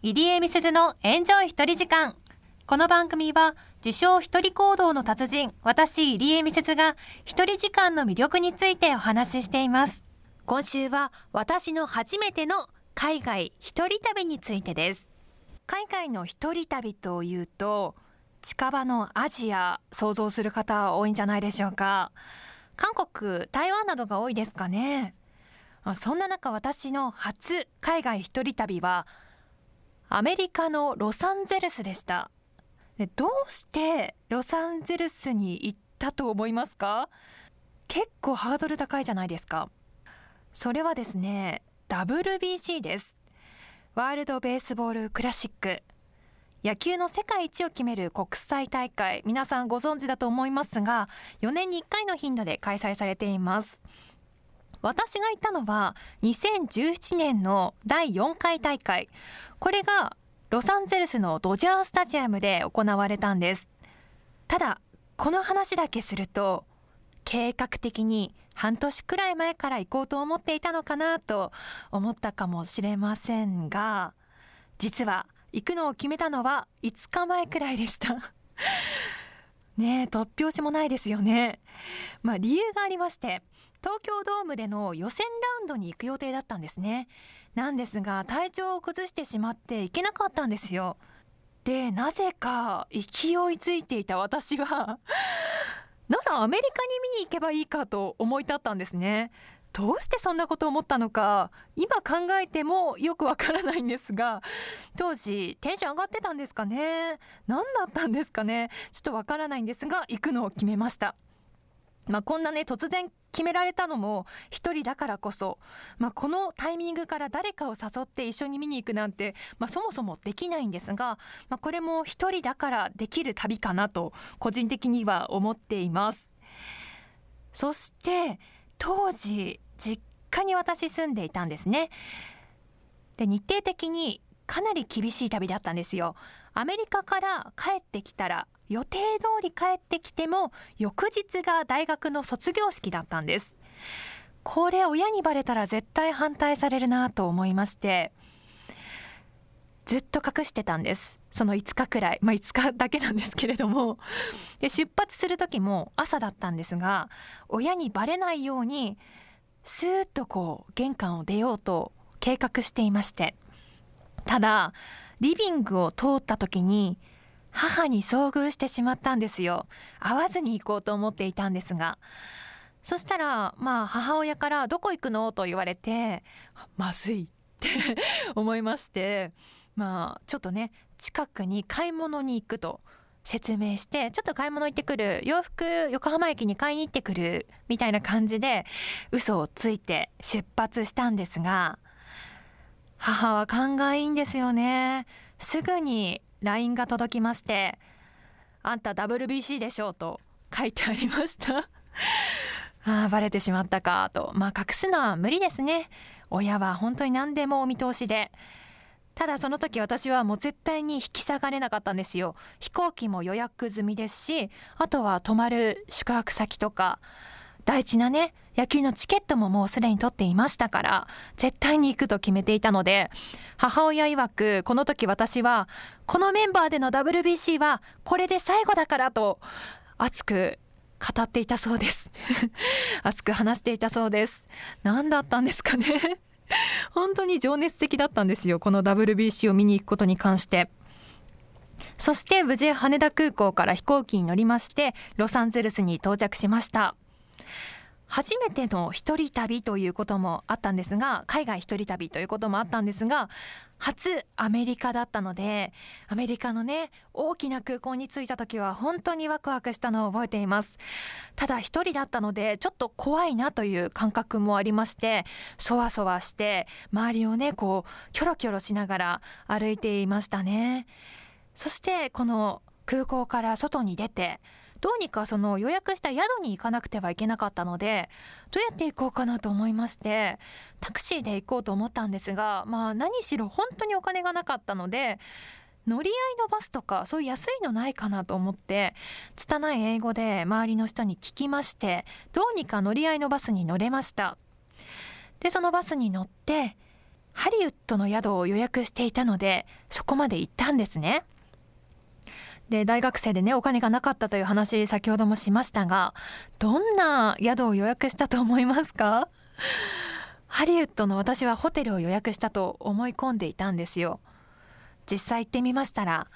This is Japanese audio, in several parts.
入江美鈴のエンジョイ一人時間。この番組は、自称一人行動の達人、私入江美鈴が一人時間の魅力についてお話ししています。今週は私の初めての海外一人旅についてです。海外の一人旅というと、近場のアジア想像する方多いんじゃないでしょうか。韓国、台湾などが多いですかね。そんな中私の初海外一人旅はアメリカのロサンゼルスでした。でどうしてロサンゼルスに行ったと思いますか？結構ハードル高いじゃないですか。それはですね WBC です。ワールドベースボールクラシック。野球の世界一を決める国際大会。皆さんご存知だと思いますが4年に1回の頻度で開催されています。私が行ったのは2017年の第4回大会。これがロサンゼルスのドジャースタジアムで行われたんです。ただこの話だけすると計画的に半年くらい前から行こうと思っていたのかなと思ったかもしれませんが実は行くのを決めたのは5日前くらいでした。ね突拍子もないですよね。まあ理由がありまして東京ドームでの予選ラウンドに行く予定だったんですね。なんですが体調を崩してしまって行けなかったんですよ。でなぜか勢いついていた私は ならアメリカに見に行けばいいかと思い立ったんですね。どうしてそんなことを思ったのか今考えてもよくわからないんですが当時テンション上がってたんですかね。何だったんですかね。ちょっとわからないんですが行くのを決めました。まあ、こんなね突然決められたのも一人だからこそ、まあ、このタイミングから誰かを誘って一緒に見に行くなんて、まあ、そもそもできないんですが、まあ、これも一人だからできる旅かなと個人的には思っています。そして当時実家に私住んでいたんですね。で日程的にかなり厳しい旅だったんですよ。アメリカから帰ってきたら予定通り帰ってきても翌日が大学の卒業式だったんです。これ親にバレたら絶対反対されるなと思いましてずっと隠してたんです。その5日くらい。まあ5日だけなんですけれども。で出発する時も朝だったんですが親にバレないようにスーッとこう玄関を出ようと計画していましてただリビングを通った時に母に遭遇してしまったんですよ。会わずに行こうと思っていたんですが。そしたらまあ母親から「どこ行くの?」と言われてまずいって 思いましてまあちょっとね近くに買い物に行くと。説明してちょっと買い物行ってくる洋服横浜駅に買いに行ってくるみたいな感じで嘘をついて出発したんですが母は勘がいいんですよね。すぐに LINE が届きまして「あんた WBC でしょう」と書いてありました。ああバレてしまったかと。まあ隠すのは無理ですね。親は本当に何でもお見通しで。ただその時私はもう絶対に引き下がれなかったんですよ。飛行機も予約済みですしあとは泊まる宿泊先とか大事なね野球のチケットももうすでに取っていましたから絶対に行くと決めていたので母親曰くこの時私はこのメンバーでの WBC はこれで最後だからと熱く語っていたそうです。熱く話していたそうです。何だったんですかね。本当に情熱的だったんですよこの WBC を見に行くことに関して。そして無事羽田空港から飛行機に乗りましてロサンゼルスに到着しました。初めての一人旅ということもあったんですが海外一人旅ということもあったんですが初アメリカだったのでアメリカのね大きな空港に着いた時は本当にワクワクしたのを覚えています。ただ一人だったのでちょっと怖いなという感覚もありましてそわそわして周りをねこうキョロキョロしながら歩いていましたね。そしてこの空港から外に出てどうにかその予約した宿に行かなくてはいけなかったのでどうやって行こうかなと思いましてタクシーで行こうと思ったんですがまあ何しろ本当にお金がなかったので乗り合いのバスとかそういう安いのないかなと思って拙い英語で周りの人に聞きましてどうにか乗り合いのバスに乗れましたでそのバスに乗ってハリウッドの宿を予約していたので、そこまで行ったんですね。で、大学生でね、お金がなかったという話、先ほどもしましたが、どんな宿を予約したと思いますか？ハリウッドの私はホテルを予約したと思い込んでいたんですよ。実際行ってみましたら、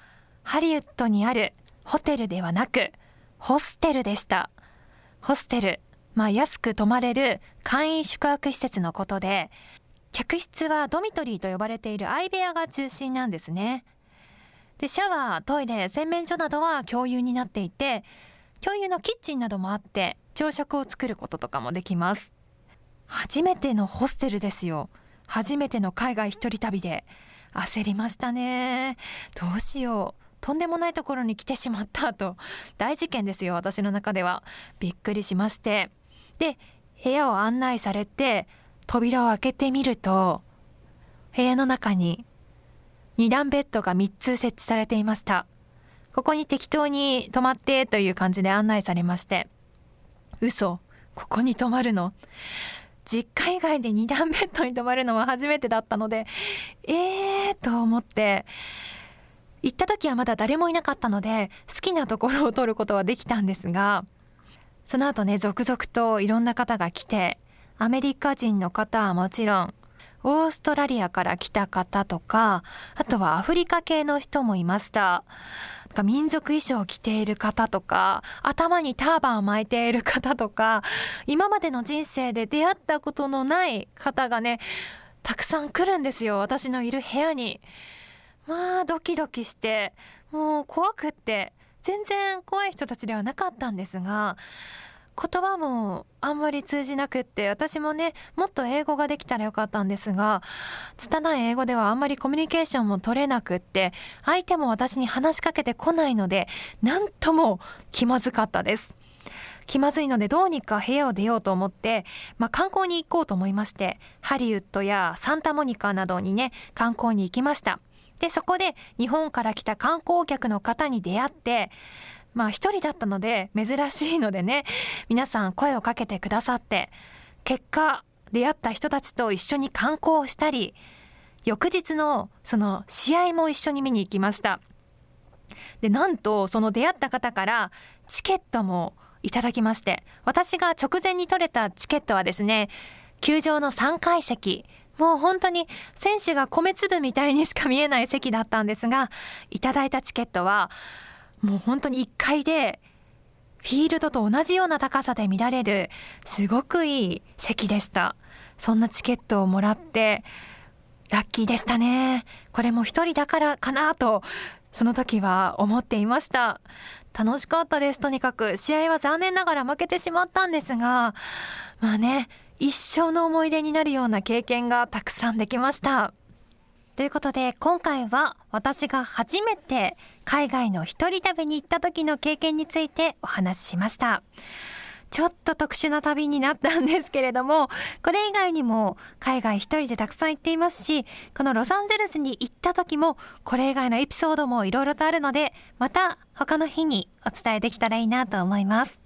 ハリウッドにあるホテルではなく、ホステルでした。ホステル、まあ安く泊まれる簡易宿泊施設のことで、客室はドミトリーと呼ばれている相部屋が中心なんですね。で、シャワー、トイレ、洗面所などは共有になっていて、共有のキッチンなどもあって、朝食を作ることとかもできます。初めてのホステルですよ。初めての海外一人旅で。焦りましたね。どうしよう。とんでもないところに来てしまったと。大事件ですよ、私の中では。びっくりしまして。で、部屋を案内されて、扉を開けてみると、部屋の中に2段ベッドが3つ設置されていました。ここに適当に泊まってという感じで案内されまして。嘘ここに泊まるの？実家以外で2段ベッドに泊まるのは初めてだったので、えーと思って、行った時はまだ誰もいなかったので、好きなところを取ることはできたんですが、その後ね、続々といろんな方が来て、アメリカ人の方はもちろん、オーストラリアから来た方とか、あとはアフリカ系の人もいました。民族衣装を着ている方とか、頭にターバンを巻いている方とか、今までの人生で出会ったことのない方がね、たくさん来るんですよ。私のいる部屋に。まあ、ドキドキして、もう怖くって、全然怖い人たちではなかったんですが、言葉もあんまり通じなくって私もねもっと英語ができたらよかったんですが拙い英語ではあんまりコミュニケーションも取れなくって相手も私に話しかけてこないのでなんとも気まずかったです。気まずいのでどうにか部屋を出ようと思って、まあ、観光に行こうと思いましてハリウッドやサンタモニカなどにね観光に行きました。でそこで日本から来た観光客の方に出会ってまあ一人だったので珍しいのでね、皆さん声をかけてくださって、結果出会った人たちと一緒に観光をしたり、翌日のその試合も一緒に見に行きました。で、なんとその出会った方からチケットもいただきまして、私が直前に取れたチケットはですね、球場の3階席、もう本当に選手が米粒みたいにしか見えない席だったんですが、いただいたチケットはもう本当に1階でフィールドと同じような高さで見られるすごくいい席でした。そんなチケットをもらってラッキーでしたね。これも一人だからかなとその時は思っていました。楽しかったです。とにかく試合は残念ながら負けてしまったんですが、まあね、一生の思い出になるような経験がたくさんできました。ということで、今回は私が初めて海外の一人旅に行った時の経験についてお話ししました。ちょっと特殊な旅になったんですけれども、これ以外にも海外一人でたくさん行っていますし、このロサンゼルスに行った時もこれ以外のエピソードもいろいろとあるので、また他の日にお伝えできたらいいなと思います。